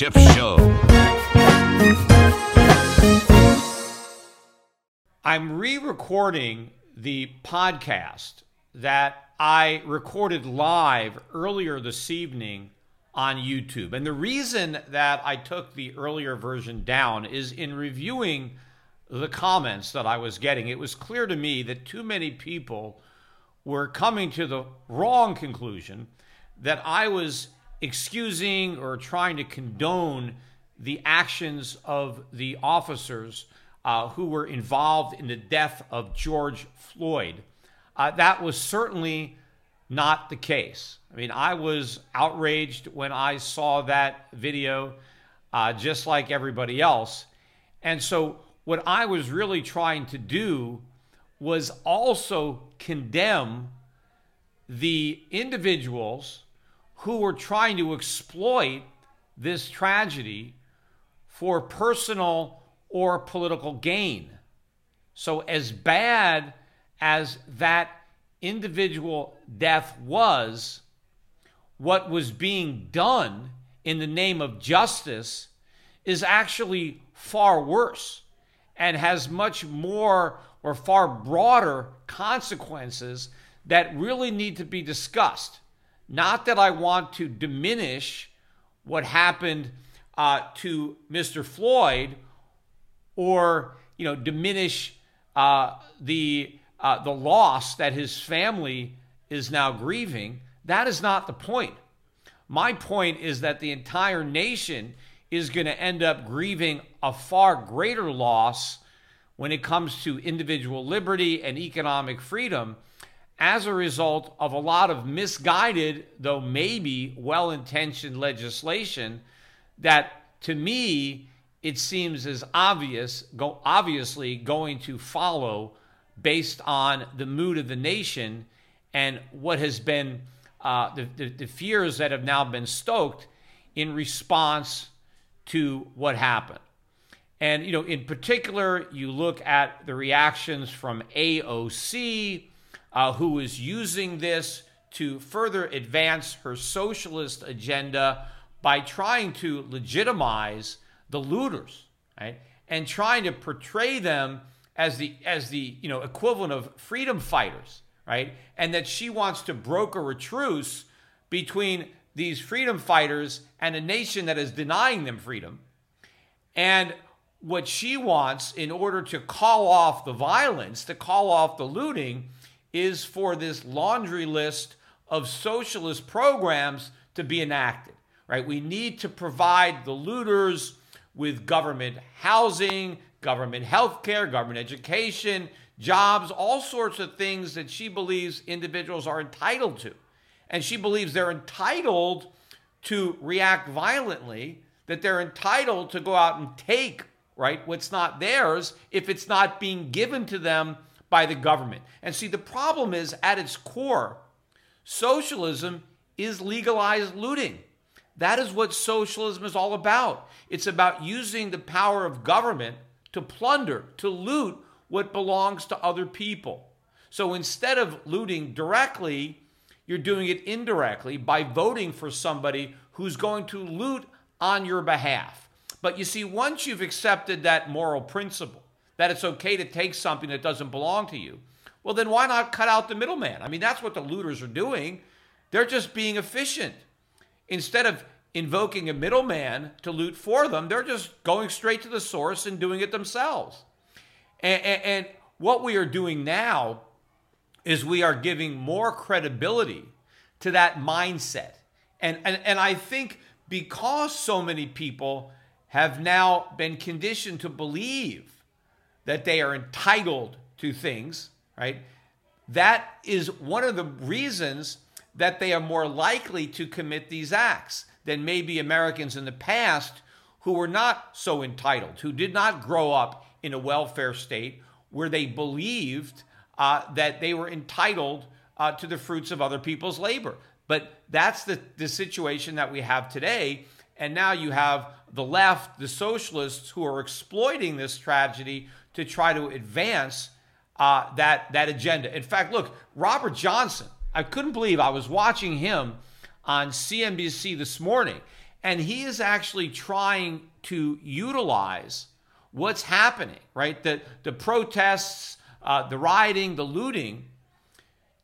Show. I'm re recording the podcast that I recorded live earlier this evening on YouTube. And the reason that I took the earlier version down is in reviewing the comments that I was getting, it was clear to me that too many people were coming to the wrong conclusion that I was excusing or trying to condone the actions of the officers uh, who were involved in the death of George Floyd. Uh, that was certainly not the case. I mean, I was outraged when I saw that video, uh, just like everybody else. And so, what I was really trying to do was also condemn the individuals who were trying to exploit this tragedy for personal or political gain. So, as bad as that individual death was, what was being done in the name of justice is actually far worse and has much more or far broader consequences that really need to be discussed. Not that I want to diminish what happened uh, to Mr. Floyd or you know diminish uh, the uh, the loss that his family is now grieving. That is not the point. My point is that the entire nation is going to end up grieving a far greater loss when it comes to individual liberty and economic freedom as a result of a lot of misguided, though maybe well intentioned legislation that to me it seems as obvious, go, obviously going to follow based on the mood of the nation and what has been uh, the, the, the fears that have now been stoked in response to what happened. And, you know, in particular, you look at the reactions from AOC, uh, who is using this to further advance her socialist agenda by trying to legitimize the looters, right? And trying to portray them as the as the you know equivalent of freedom fighters, right? And that she wants to broker a truce between these freedom fighters and a nation that is denying them freedom. And what she wants in order to call off the violence, to call off the looting, is for this laundry list of socialist programs to be enacted, right? We need to provide the looters with government housing, government health care, government education, jobs, all sorts of things that she believes individuals are entitled to. And she believes they're entitled to react violently, that they're entitled to go out and take, right, what's not theirs if it's not being given to them by the government. And see, the problem is at its core, socialism is legalized looting. That is what socialism is all about. It's about using the power of government to plunder, to loot what belongs to other people. So instead of looting directly, you're doing it indirectly by voting for somebody who's going to loot on your behalf. But you see, once you've accepted that moral principle, that it's okay to take something that doesn't belong to you, well, then why not cut out the middleman? I mean, that's what the looters are doing. They're just being efficient. Instead of invoking a middleman to loot for them, they're just going straight to the source and doing it themselves. And, and, and what we are doing now is we are giving more credibility to that mindset. And, and, and I think because so many people have now been conditioned to believe that they are entitled to things, right? That is one of the reasons that they are more likely to commit these acts than maybe Americans in the past who were not so entitled, who did not grow up in a welfare state where they believed uh, that they were entitled uh, to the fruits of other people's labor. But that's the, the situation that we have today. And now you have the left, the socialists, who are exploiting this tragedy to try to advance uh, that, that agenda. In fact, look, Robert Johnson, I couldn't believe I was watching him on CNBC this morning, and he is actually trying to utilize what's happening, right? The, the protests, uh, the rioting, the looting,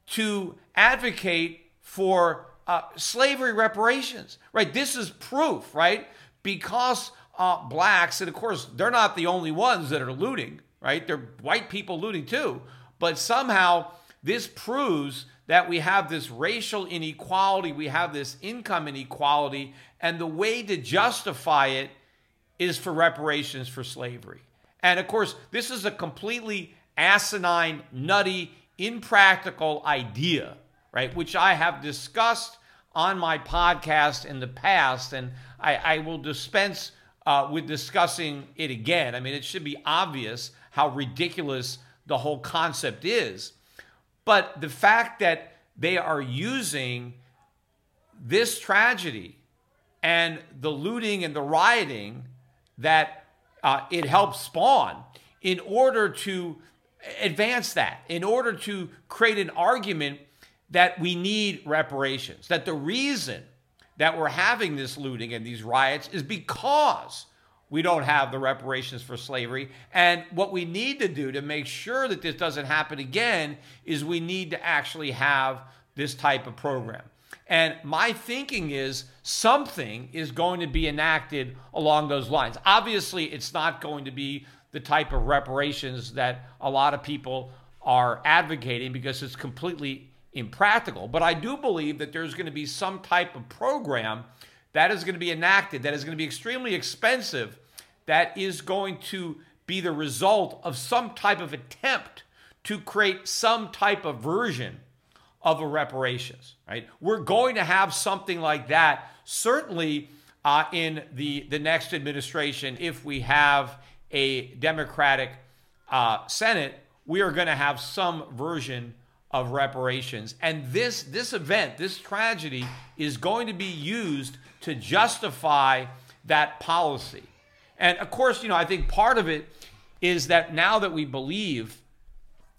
to advocate for uh, slavery reparations, right? This is proof, right? Because uh, blacks, and of course, they're not the only ones that are looting, right? They're white people looting too. But somehow this proves that we have this racial inequality, we have this income inequality, and the way to justify it is for reparations for slavery. And of course, this is a completely asinine, nutty, impractical idea, right? Which I have discussed on my podcast in the past, and I, I will dispense uh, with discussing it again. I mean, it should be obvious how ridiculous the whole concept is. But the fact that they are using this tragedy and the looting and the rioting that uh, it helps spawn in order to advance that, in order to create an argument that we need reparations, that the reason that we're having this looting and these riots is because we don't have the reparations for slavery. And what we need to do to make sure that this doesn't happen again is we need to actually have this type of program. And my thinking is something is going to be enacted along those lines. Obviously, it's not going to be the type of reparations that a lot of people are advocating because it's completely impractical. But I do believe that there's going to be some type of program that is going to be enacted, that is going to be extremely expensive, that is going to be the result of some type of attempt to create some type of version of a reparations, right? We're going to have something like that, certainly uh, in the, the next administration, if we have a Democratic uh, Senate, we are going to have some version of reparations. And this, this event, this tragedy, is going to be used to justify that policy. And of course, you know, I think part of it is that now that we believe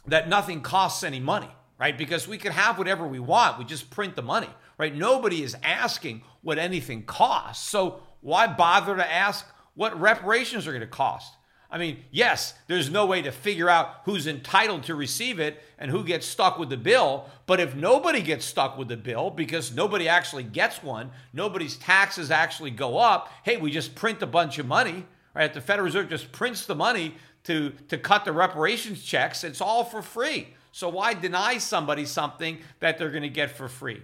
that nothing costs any money, right? Because we can have whatever we want, we just print the money, right? Nobody is asking what anything costs. So why bother to ask what reparations are going to cost? I mean, yes, there's no way to figure out who's entitled to receive it and who gets stuck with the bill. But if nobody gets stuck with the bill because nobody actually gets one, nobody's taxes actually go up, hey, we just print a bunch of money, right? The Federal Reserve just prints the money to, to cut the reparations checks. It's all for free. So why deny somebody something that they're going to get for free?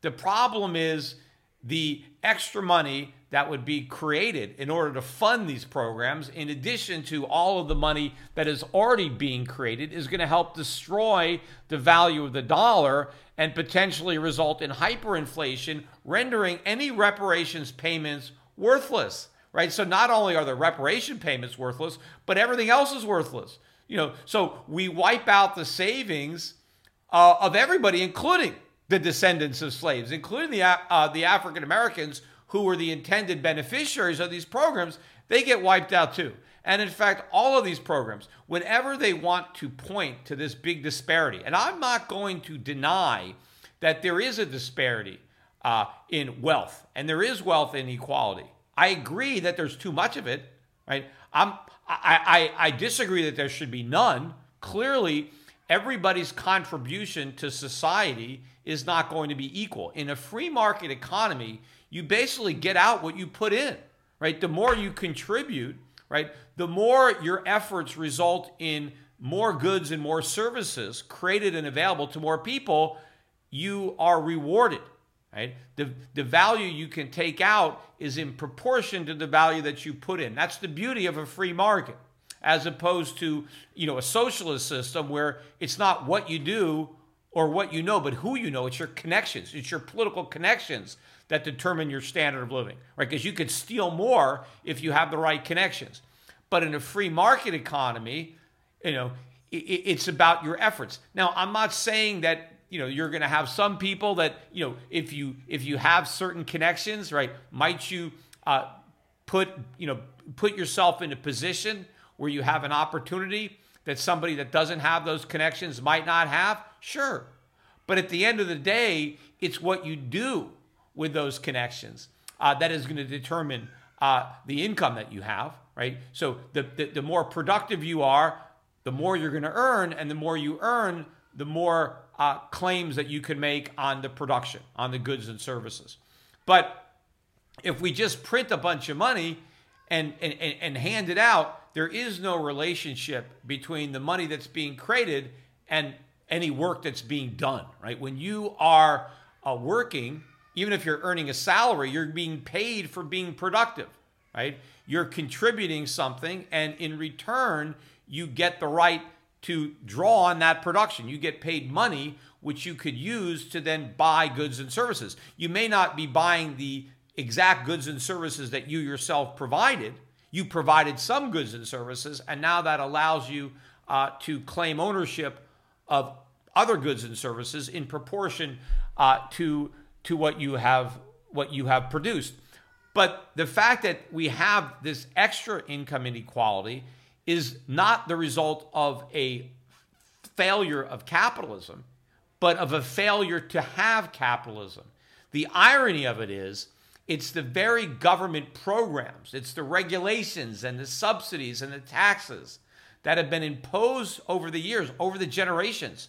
The problem is the extra money that would be created in order to fund these programs, in addition to all of the money that is already being created, is going to help destroy the value of the dollar and potentially result in hyperinflation, rendering any reparations payments worthless. Right? So not only are the reparation payments worthless, but everything else is worthless. You know, so we wipe out the savings uh, of everybody, including the descendants of slaves, including the uh, the African Americans who were the intended beneficiaries of these programs. They get wiped out too. And in fact, all of these programs, whenever they want to point to this big disparity, and I'm not going to deny that there is a disparity uh, in wealth and there is wealth inequality. I agree that there's too much of it, right? I'm, I, I, I disagree that there should be none. Clearly, everybody's contribution to society is not going to be equal. In a free market economy, you basically get out what you put in, right? The more you contribute, right, the more your efforts result in more goods and more services created and available to more people, you are rewarded. Right? The, the value you can take out is in proportion to the value that you put in. That's the beauty of a free market, as opposed to you know a socialist system where it's not what you do or what you know, but who you know. It's your connections. It's your political connections that determine your standard of living, right? Because you could steal more if you have the right connections. But in a free market economy, you know, it, it's about your efforts. Now, I'm not saying that you know you're going to have some people that you know if you if you have certain connections right might you uh, put you know put yourself in a position where you have an opportunity that somebody that doesn't have those connections might not have sure but at the end of the day it's what you do with those connections uh, that is going to determine uh, the income that you have right so the, the, the more productive you are the more you're going to earn and the more you earn the more uh, claims that you can make on the production, on the goods and services. But if we just print a bunch of money and, and, and hand it out, there is no relationship between the money that's being created and any work that's being done, right? When you are uh, working, even if you're earning a salary, you're being paid for being productive, right? You're contributing something, and in return, you get the right to draw on that production. You get paid money, which you could use to then buy goods and services. You may not be buying the exact goods and services that you yourself provided. You provided some goods and services, and now that allows you uh, to claim ownership of other goods and services in proportion uh, to to what you have what you have produced. But the fact that we have this extra income inequality is not the result of a failure of capitalism, but of a failure to have capitalism. The irony of it is, it's the very government programs, it's the regulations and the subsidies and the taxes that have been imposed over the years, over the generations,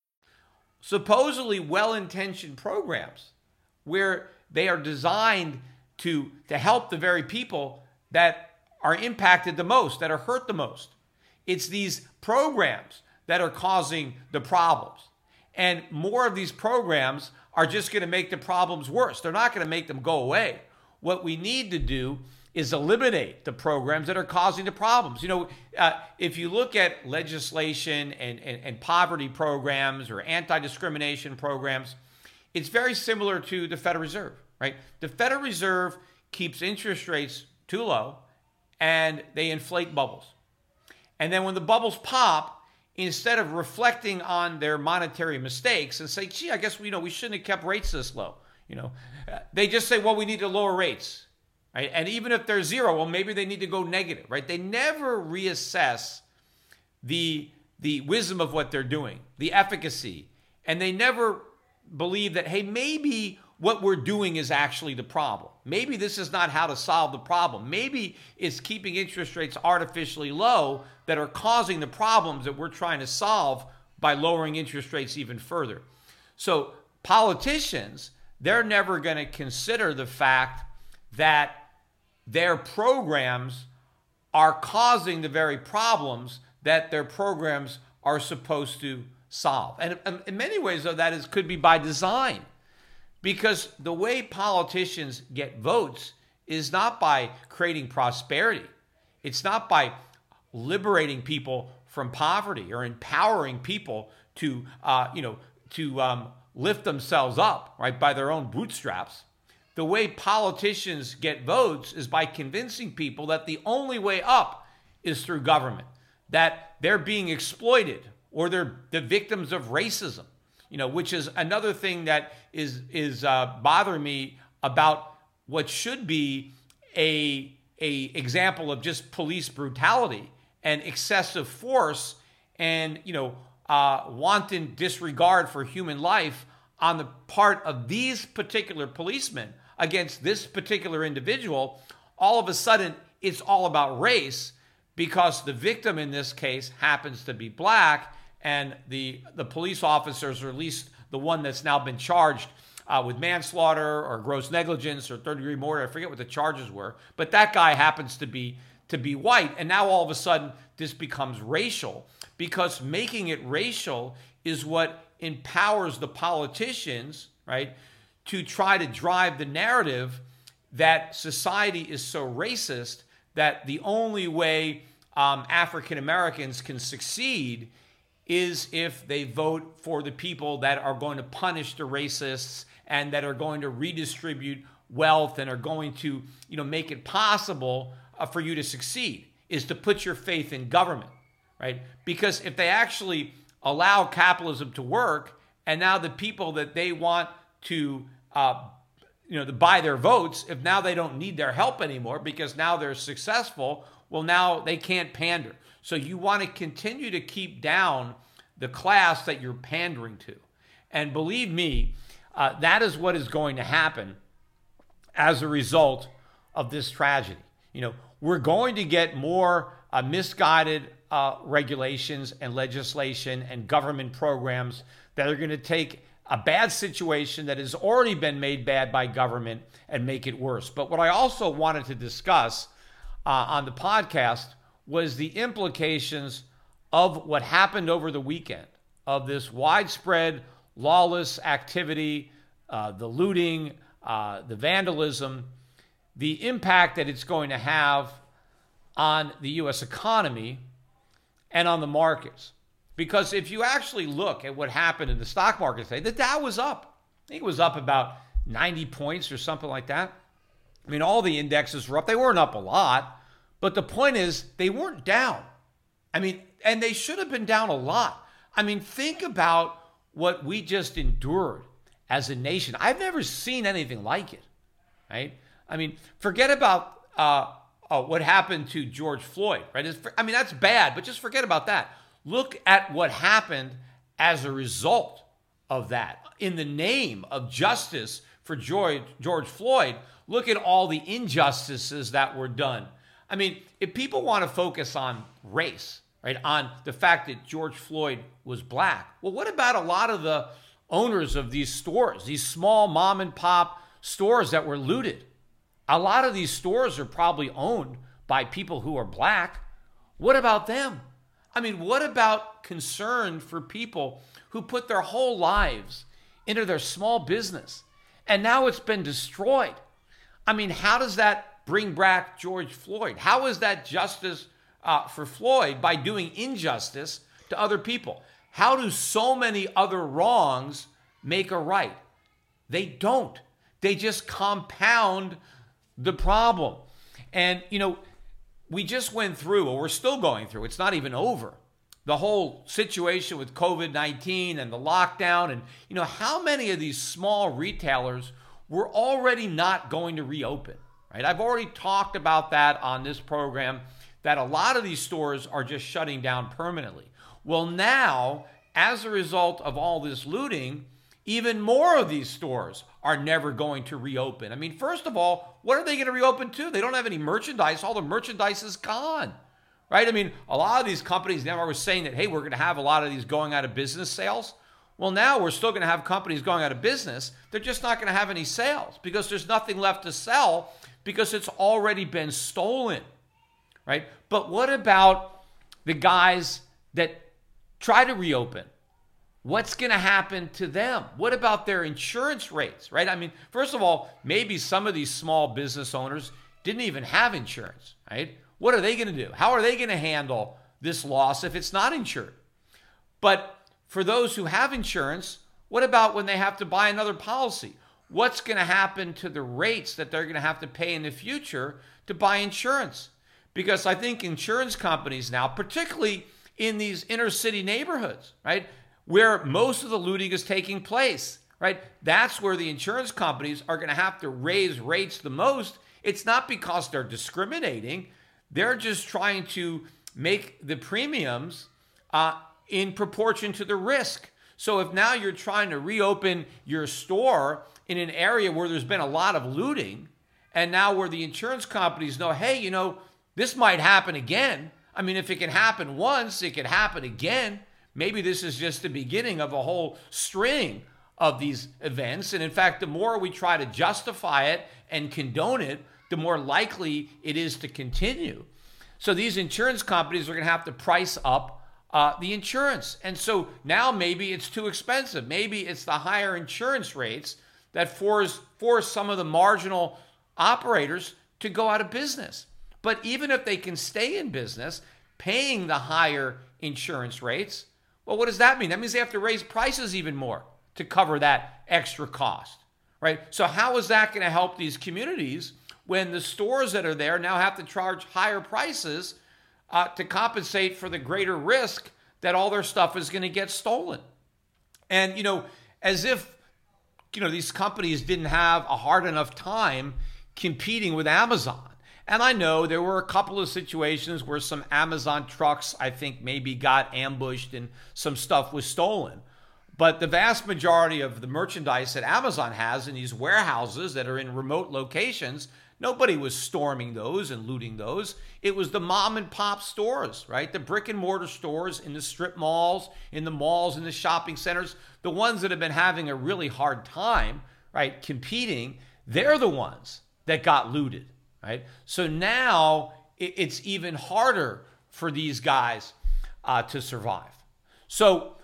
supposedly well-intentioned programs where they are designed to to help the very people that are impacted the most, that are hurt the most. It's these programs that are causing the problems. And more of these programs are just going to make the problems worse. They're not going to make them go away. What we need to do is eliminate the programs that are causing the problems. You know, uh, if you look at legislation and, and, and poverty programs or anti discrimination programs, it's very similar to the Federal Reserve, right? The Federal Reserve keeps interest rates too low and they inflate bubbles. And then when the bubbles pop, instead of reflecting on their monetary mistakes and say, gee, I guess you know we shouldn't have kept rates this low, you know, uh, they just say, well, we need to lower rates Right? And even if they're zero, well, maybe they need to go negative, right? They never reassess the, the wisdom of what they're doing, the efficacy. And they never believe that, hey, maybe what we're doing is actually the problem. Maybe this is not how to solve the problem. Maybe it's keeping interest rates artificially low that are causing the problems that we're trying to solve by lowering interest rates even further. So, politicians, they're never going to consider the fact that their programs are causing the very problems that their programs are supposed to solve. And in many ways, though, that is could be by design, because the way politicians get votes is not by creating prosperity. It's not by liberating people from poverty or empowering people to, uh, you know, to um, lift themselves up, right, by their own bootstraps. The way politicians get votes is by convincing people that the only way up is through government, that they're being exploited or they're the victims of racism, you know, which is another thing that is is uh, bothering me about what should be a a example of just police brutality and excessive force and you know uh, wanton disregard for human life on the part of these particular policemen against this particular individual, all of a sudden it's all about race because the victim in this case happens to be black and the the police officers or at least the one that's now been charged uh, with manslaughter or gross negligence or third degree murder. I forget what the charges were, but that guy happens to be to be white, and now all of a sudden this becomes racial because making it racial is what empowers the politicians, right, to try to drive the narrative that society is so racist that the only way um, African Americans can succeed is if they vote for the people that are going to punish the racists and that are going to redistribute wealth and are going to you know make it possible uh, for you to succeed is to put your faith in government right? Because if they actually allow capitalism to work and now the people that they want to uh, you know to buy their votes if now they don't need their help anymore because now they're successful well now they can't pander so you want to continue to keep down the class that you're pandering to and believe me uh, that is what is going to happen as a result of this tragedy. You know, we're going to get more uh, misguided uh, regulations and legislation and government programs that are going to take a bad situation that has already been made bad by government and make it worse. But what I also wanted to discuss uh, on the podcast was the implications of what happened over the weekend of this widespread lawless activity, uh, the looting, uh, the vandalism, the impact that it's going to have on the U.S. economy and on the markets. Because if you actually look at what happened in the stock market today, the Dow was up. I think it was up about 90 points or something like that. I mean, all the indexes were up. They weren't up a lot, but the point is, they weren't down. I mean, and they should have been down a lot. I mean, think about what we just endured as a nation. I've never seen anything like it, right? I mean, forget about uh, uh, what happened to George Floyd, right? It's, I mean, that's bad, but just forget about that. Look at what happened as a result of that. In the name of justice for George, Floyd, look at all the injustices that were done. I mean, if people want to focus on race, right, on the fact that George Floyd was black, well, what about a lot of the owners of these stores, these small mom and pop stores that were looted? A lot of these stores are probably owned by people who are black. What about them? I mean, what about concern for people who put their whole lives into their small business and now it's been destroyed? I mean, how does that bring back George Floyd? How is that justice uh, for Floyd by doing injustice to other people. How do so many other wrongs make a right? They don't. They just compound the problem. And, you know, we just went through, or we're still going through, it's not even over, the whole situation with COVID 19 and the lockdown. And, you know, how many of these small retailers were already not going to reopen, right? I've already talked about that on this program that a lot of these stores are just shutting down permanently. Well, now, as a result of all this looting, even more of these stores are never going to reopen. I mean, first of all, what are they going to reopen to? They don't have any merchandise. All the merchandise is gone, right? I mean, a lot of these companies now are saying that, hey, we're going to have a lot of these going out of business sales. Well, now we're still going to have companies going out of business. They're just not going to have any sales because there's nothing left to sell because it's already been stolen right? But what about the guys that try to reopen? What's going to happen to them? What about their insurance rates, right? I mean, first of all, maybe some of these small business owners didn't even have insurance, right? What are they going to do? How are they going to handle this loss if it's not insured? But for those who have insurance, what about when they have to buy another policy? What's going to happen to the rates that they're going to have to pay in the future to buy insurance? Because I think insurance companies now, particularly in these inner city neighborhoods, right, where most of the looting is taking place, right, that's where the insurance companies are going to have to raise rates the most. It's not because they're discriminating, they're just trying to make the premiums uh, in proportion to the risk. So if now you're trying to reopen your store in an area where there's been a lot of looting, and now where the insurance companies know, hey, you know, this might happen again. I mean, if it can happen once, it can happen again. Maybe this is just the beginning of a whole string of these events. And in fact, the more we try to justify it and condone it, the more likely it is to continue. So these insurance companies are going to have to price up uh, the insurance. And so now maybe it's too expensive. Maybe it's the higher insurance rates that force, force some of the marginal operators to go out of business. But even if they can stay in business, paying the higher insurance rates, well, what does that mean? That means they have to raise prices even more to cover that extra cost, right? So, how is that going to help these communities when the stores that are there now have to charge higher prices uh, to compensate for the greater risk that all their stuff is going to get stolen? And, you know, as if, you know, these companies didn't have a hard enough time competing with Amazon. And I know there were a couple of situations where some Amazon trucks, I think, maybe got ambushed and some stuff was stolen. But the vast majority of the merchandise that Amazon has in these warehouses that are in remote locations, nobody was storming those and looting those. It was the mom and pop stores, right? The brick and mortar stores in the strip malls, in the malls, in the shopping centers, the ones that have been having a really hard time, right, competing, they're the ones that got looted, right? So now it's even harder for these guys uh, to survive. So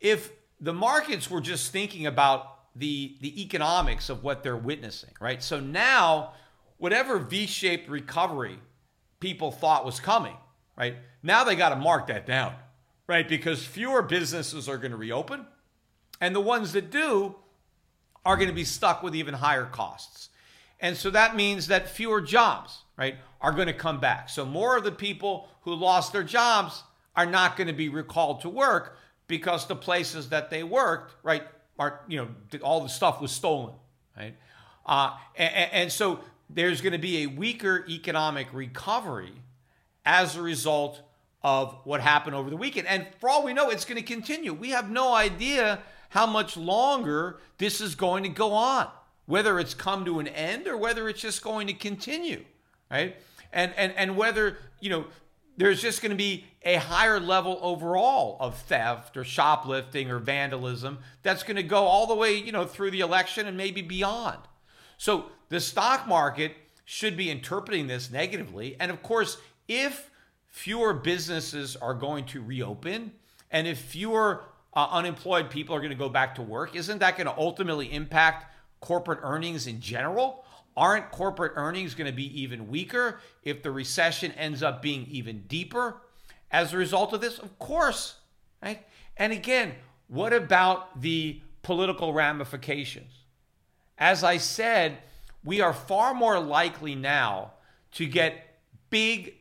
if the markets were just thinking about the the economics of what they're witnessing, right? So now, whatever V-shaped recovery people thought was coming, right? Now they got to mark that down, right? Because fewer businesses are going to reopen, and the ones that do are going to be stuck with even higher costs. And so that means that fewer jobs, right, are going to come back. So more of the people who lost their jobs are not going to be recalled to work because the places that they worked, right, are, you know, all the stuff was stolen, right? Uh, and, and so there's going to be a weaker economic recovery as a result of what happened over the weekend. And for all we know, it's going to continue. We have no idea how much longer this is going to go on, whether it's come to an end or whether it's just going to continue, right? And and and whether, you know, there's just going to be a higher level overall of theft or shoplifting or vandalism that's going to go all the way, you know, through the election and maybe beyond. So the stock market should be interpreting this negatively. And of course, if fewer businesses are going to reopen and if fewer uh, unemployed people are going to go back to work, isn't that going to ultimately impact corporate earnings in general? Aren't corporate earnings going to be even weaker if the recession ends up being even deeper as a result of this? Of course, right? And again, what about the political ramifications? As I said, we are far more likely now to get big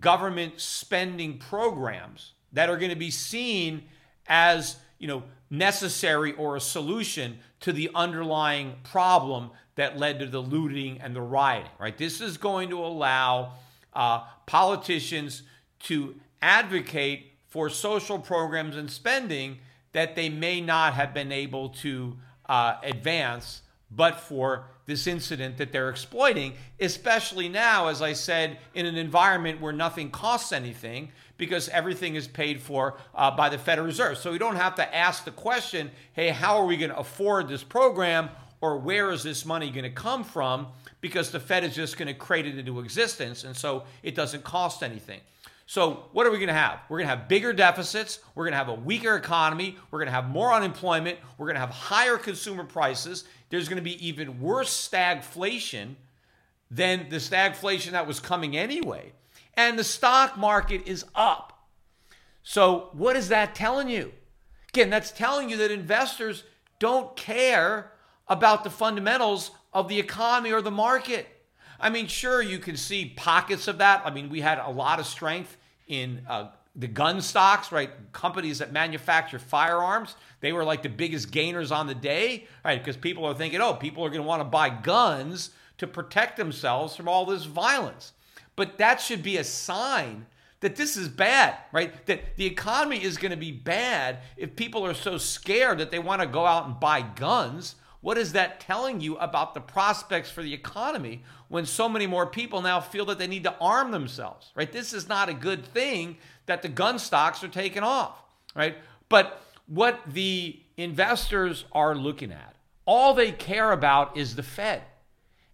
government spending programs that are going to be seen as, you know, necessary or a solution to the underlying problem that led to the looting and the rioting, right? This is going to allow uh, politicians to advocate for social programs and spending that they may not have been able to uh, advance but for this incident that they're exploiting, especially now, as I said, in an environment where nothing costs anything because everything is paid for uh, by the Federal Reserve. So we don't have to ask the question, hey, how are we going to afford this program or where is this money going to come from? Because the Fed is just going to create it into existence and so it doesn't cost anything. So, what are we going to have? We're going to have bigger deficits. We're going to have a weaker economy. We're going to have more unemployment. We're going to have higher consumer prices. There's going to be even worse stagflation than the stagflation that was coming anyway. And the stock market is up. So, what is that telling you? Again, that's telling you that investors don't care about the fundamentals of the economy or the market. I mean, sure, you can see pockets of that. I mean, we had a lot of strength in uh, the gun stocks, right? Companies that manufacture firearms, they were like the biggest gainers on the day, right? Because people are thinking, oh, people are going to want to buy guns to protect themselves from all this violence. But that should be a sign that this is bad, right? That the economy is going to be bad if people are so scared that they want to go out and buy guns. What is that telling you about the prospects for the economy when so many more people now feel that they need to arm themselves, right? This is not a good thing that the gun stocks are taking off, right? But what the investors are looking at, all they care about is the Fed.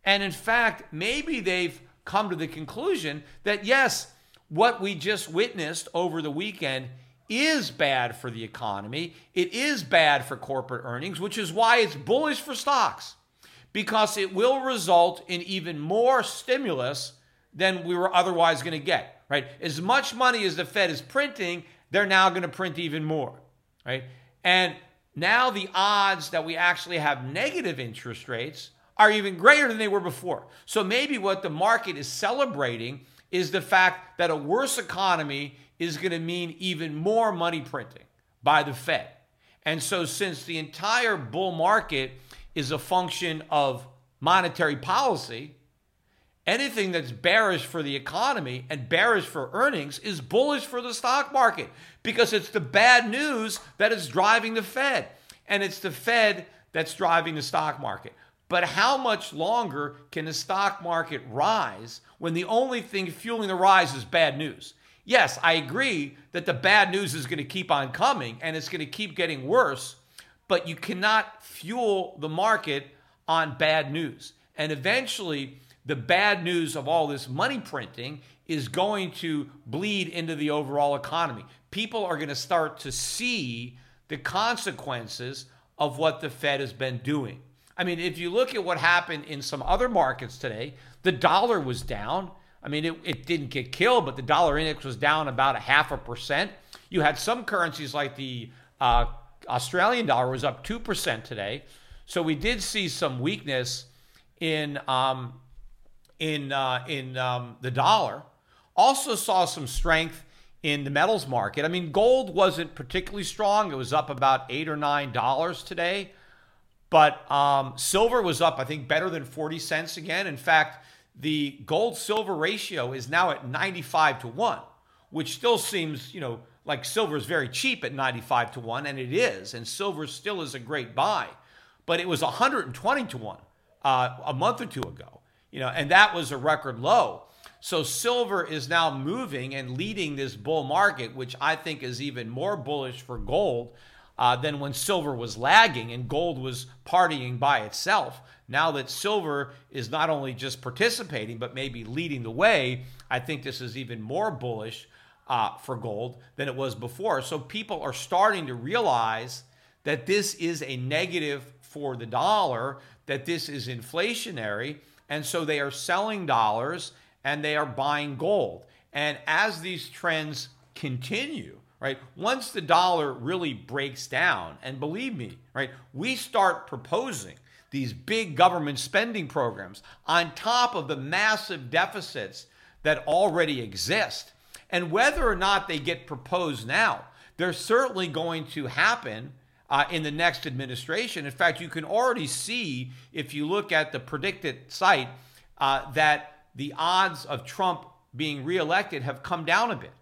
And in fact, maybe they've come to the conclusion that yes, what we just witnessed over the weekend is bad for the economy. It is bad for corporate earnings, which is why it's bullish for stocks because it will result in even more stimulus than we were otherwise going to get, right? As much money as the Fed is printing, they're now going to print even more, right? And now the odds that we actually have negative interest rates are even greater than they were before. So maybe what the market is celebrating is the fact that a worse economy is going to mean even more money printing by the Fed. And so, since the entire bull market is a function of monetary policy, anything that's bearish for the economy and bearish for earnings is bullish for the stock market because it's the bad news that is driving the Fed. And it's the Fed that's driving the stock market. But how much longer can the stock market rise when the only thing fueling the rise is bad news? Yes, I agree that the bad news is going to keep on coming and it's going to keep getting worse, but you cannot fuel the market on bad news. And eventually, the bad news of all this money printing is going to bleed into the overall economy. People are going to start to see the consequences of what the Fed has been doing. I mean, if you look at what happened in some other markets today, the dollar was down. I mean, it, it didn't get killed, but the dollar index was down about a half a percent. You had some currencies like the uh, Australian dollar was up 2% today. So we did see some weakness in, um, in, uh, in um, the dollar. Also saw some strength in the metals market. I mean, gold wasn't particularly strong. It was up about 8 or $9 today. But um, silver was up, I think, better than 40 cents again. In fact, the gold silver ratio is now at 95 to 1, which still seems, you know, like silver is very cheap at 95 to 1, and it is. And silver still is a great buy. But it was 120 to 1 uh, a month or two ago, you know, and that was a record low. So silver is now moving and leading this bull market, which I think is even more bullish for gold uh, than when silver was lagging and gold was partying by itself. Now that silver is not only just participating, but maybe leading the way, I think this is even more bullish uh, for gold than it was before. So people are starting to realize that this is a negative for the dollar, that this is inflationary. And so they are selling dollars and they are buying gold. And as these trends continue, right? Once the dollar really breaks down, and believe me, right, we start proposing these big government spending programs on top of the massive deficits that already exist. And whether or not they get proposed now, they're certainly going to happen uh, in the next administration. In fact, you can already see, if you look at the PredictIt site, uh, that the odds of Trump being reelected have come down a bit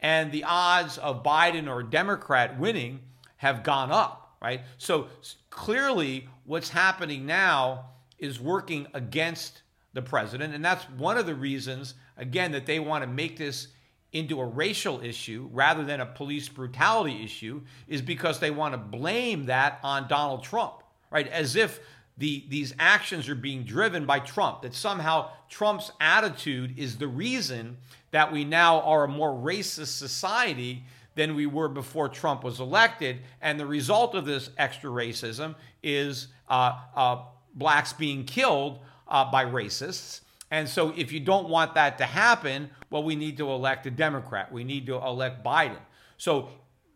and the odds of Biden or Democrat winning have gone up, right? So clearly, what's happening now is working against the president. And that's one of the reasons, again, that they want to make this into a racial issue rather than a police brutality issue, is because they want to blame that on Donald Trump, right? As if the these actions are being driven by Trump, that somehow Trump's attitude is the reason that we now are a more racist society than we were before Trump was elected. And the result of this extra racism is uh, uh, blacks being killed uh, by racists. And so, if you don't want that to happen, well, we need to elect a Democrat. We need to elect Biden. So,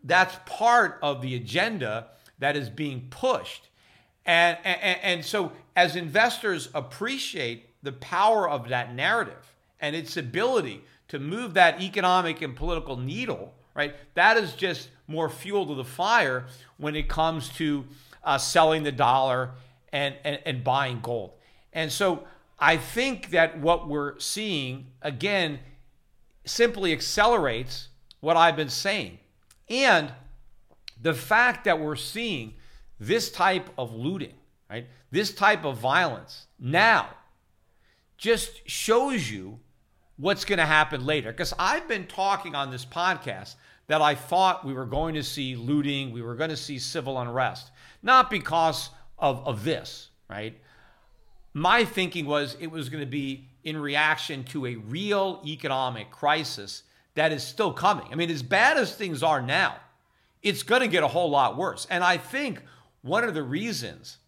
that's part of the agenda that is being pushed. And, and, and so, as investors appreciate the power of that narrative and its ability to move that economic and political needle, right, that is just more fuel to the fire when it comes to uh, selling the dollar and, and, and buying gold. And so, I think that what we're seeing, again, simply accelerates what I've been saying. And the fact that we're seeing this type of looting, right? This type of violence now just shows you what's going to happen later. Because I've been talking on this podcast that I thought we were going to see looting, we were going to see civil unrest, not because of, of this, right? My thinking was it was going to be in reaction to a real economic crisis that is still coming. I mean, as bad as things are now, it's going to get a whole lot worse. And I think one of the reasons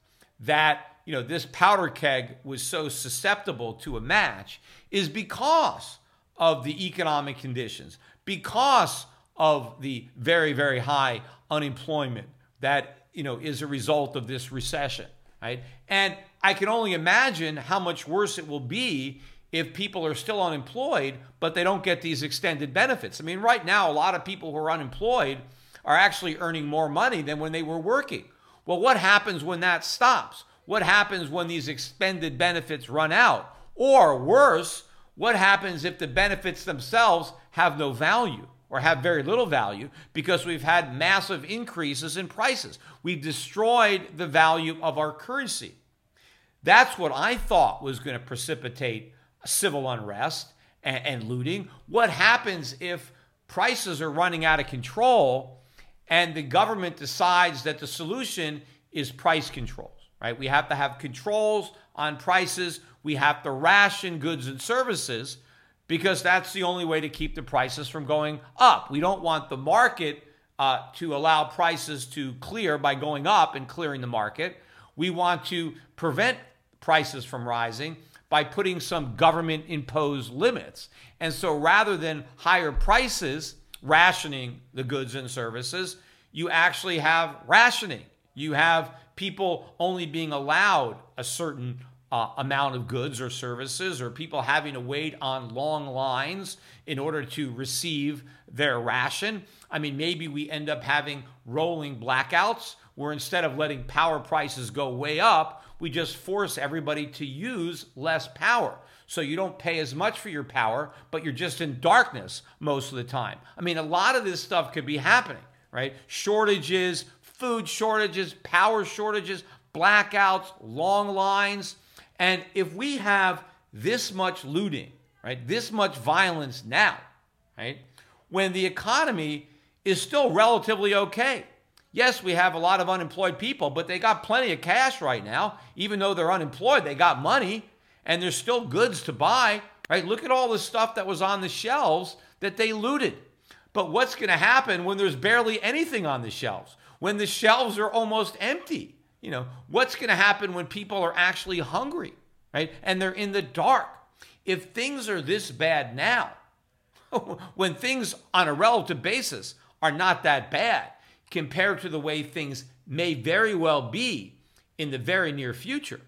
that you know this powder keg was so susceptible to a match is because of the economic conditions, because of the very very high unemployment that you know is a result of this recession, right? And I can only imagine how much worse it will be if people are still unemployed but they don't get these extended benefits. I mean, right now a lot of people who are unemployed are actually earning more money than when they were working. Well, what happens when that stops? What happens when these expended benefits run out? Or worse, what happens if the benefits themselves have no value or have very little value because we've had massive increases in prices? We've destroyed the value of our currency. That's what I thought was going to precipitate civil unrest and, and looting. What happens if prices are running out of control and the government decides that the solution is price controls, right? We have to have controls on prices. We have to ration goods and services because that's the only way to keep the prices from going up. We don't want the market uh, to allow prices to clear by going up and clearing the market. We want to prevent prices from rising by putting some government imposed limits. And so rather than higher prices, rationing the goods and services, you actually have rationing. You have people only being allowed a certain uh, amount of goods or services, or people having to wait on long lines in order to receive their ration. I mean, maybe we end up having rolling blackouts where instead of letting power prices go way up, we just force everybody to use less power. So you don't pay as much for your power, but you're just in darkness most of the time. I mean, a lot of this stuff could be happening, right? Shortages, food shortages, power shortages, blackouts, long lines. And if we have this much looting, right, this much violence now, right, when the economy is still relatively okay, Yes, we have a lot of unemployed people, but they got plenty of cash right now. Even though they're unemployed, they got money and there's still goods to buy, right? Look at all the stuff that was on the shelves that they looted. But what's going to happen when there's barely anything on the shelves? When the shelves are almost empty? You know, what's going to happen when people are actually hungry, right? And they're in the dark. If things are this bad now, when things on a relative basis are not that bad, compared to the way things may very well be in the very near future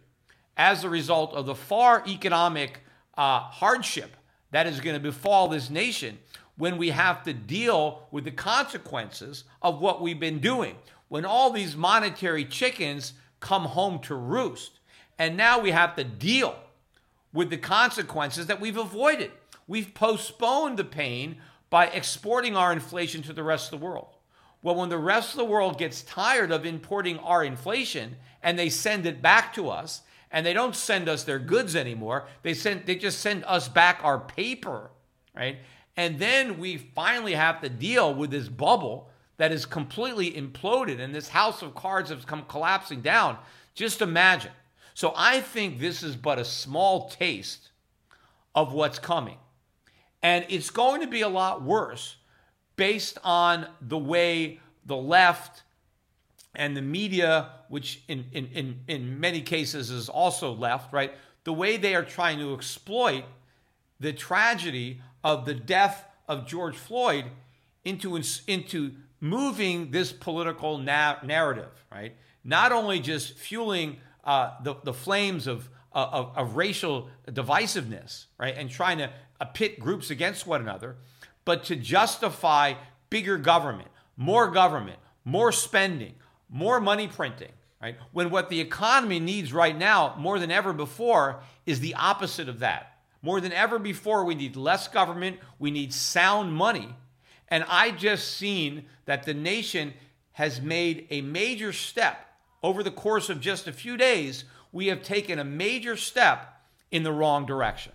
as a result of the far economic uh, hardship that is going to befall this nation when we have to deal with the consequences of what we've been doing. When all these monetary chickens come home to roost. And now we have to deal with the consequences that we've avoided. We've postponed the pain by exporting our inflation to the rest of the world. Well, when the rest of the world gets tired of importing our inflation and they send it back to us, and they don't send us their goods anymore, they send they just send us back our paper, right? And then we finally have to deal with this bubble that is completely imploded and this house of cards has come collapsing down. Just imagine. So I think this is but a small taste of what's coming. And it's going to be a lot worse based on the way the left and the media, which in, in, in, in many cases is also left, right? The way they are trying to exploit the tragedy of the death of George Floyd into, into moving this political na- narrative, right? Not only just fueling uh, the, the flames of, uh, of, of, racial divisiveness, right, and trying to uh, pit groups against one another, but to justify bigger government, more government, more spending, more money printing, right? When what the economy needs right now, more than ever before, is the opposite of that. More than ever before, we need less government, we need sound money. And I just seen that the nation has made a major step over the course of just a few days. We have taken a major step in the wrong direction.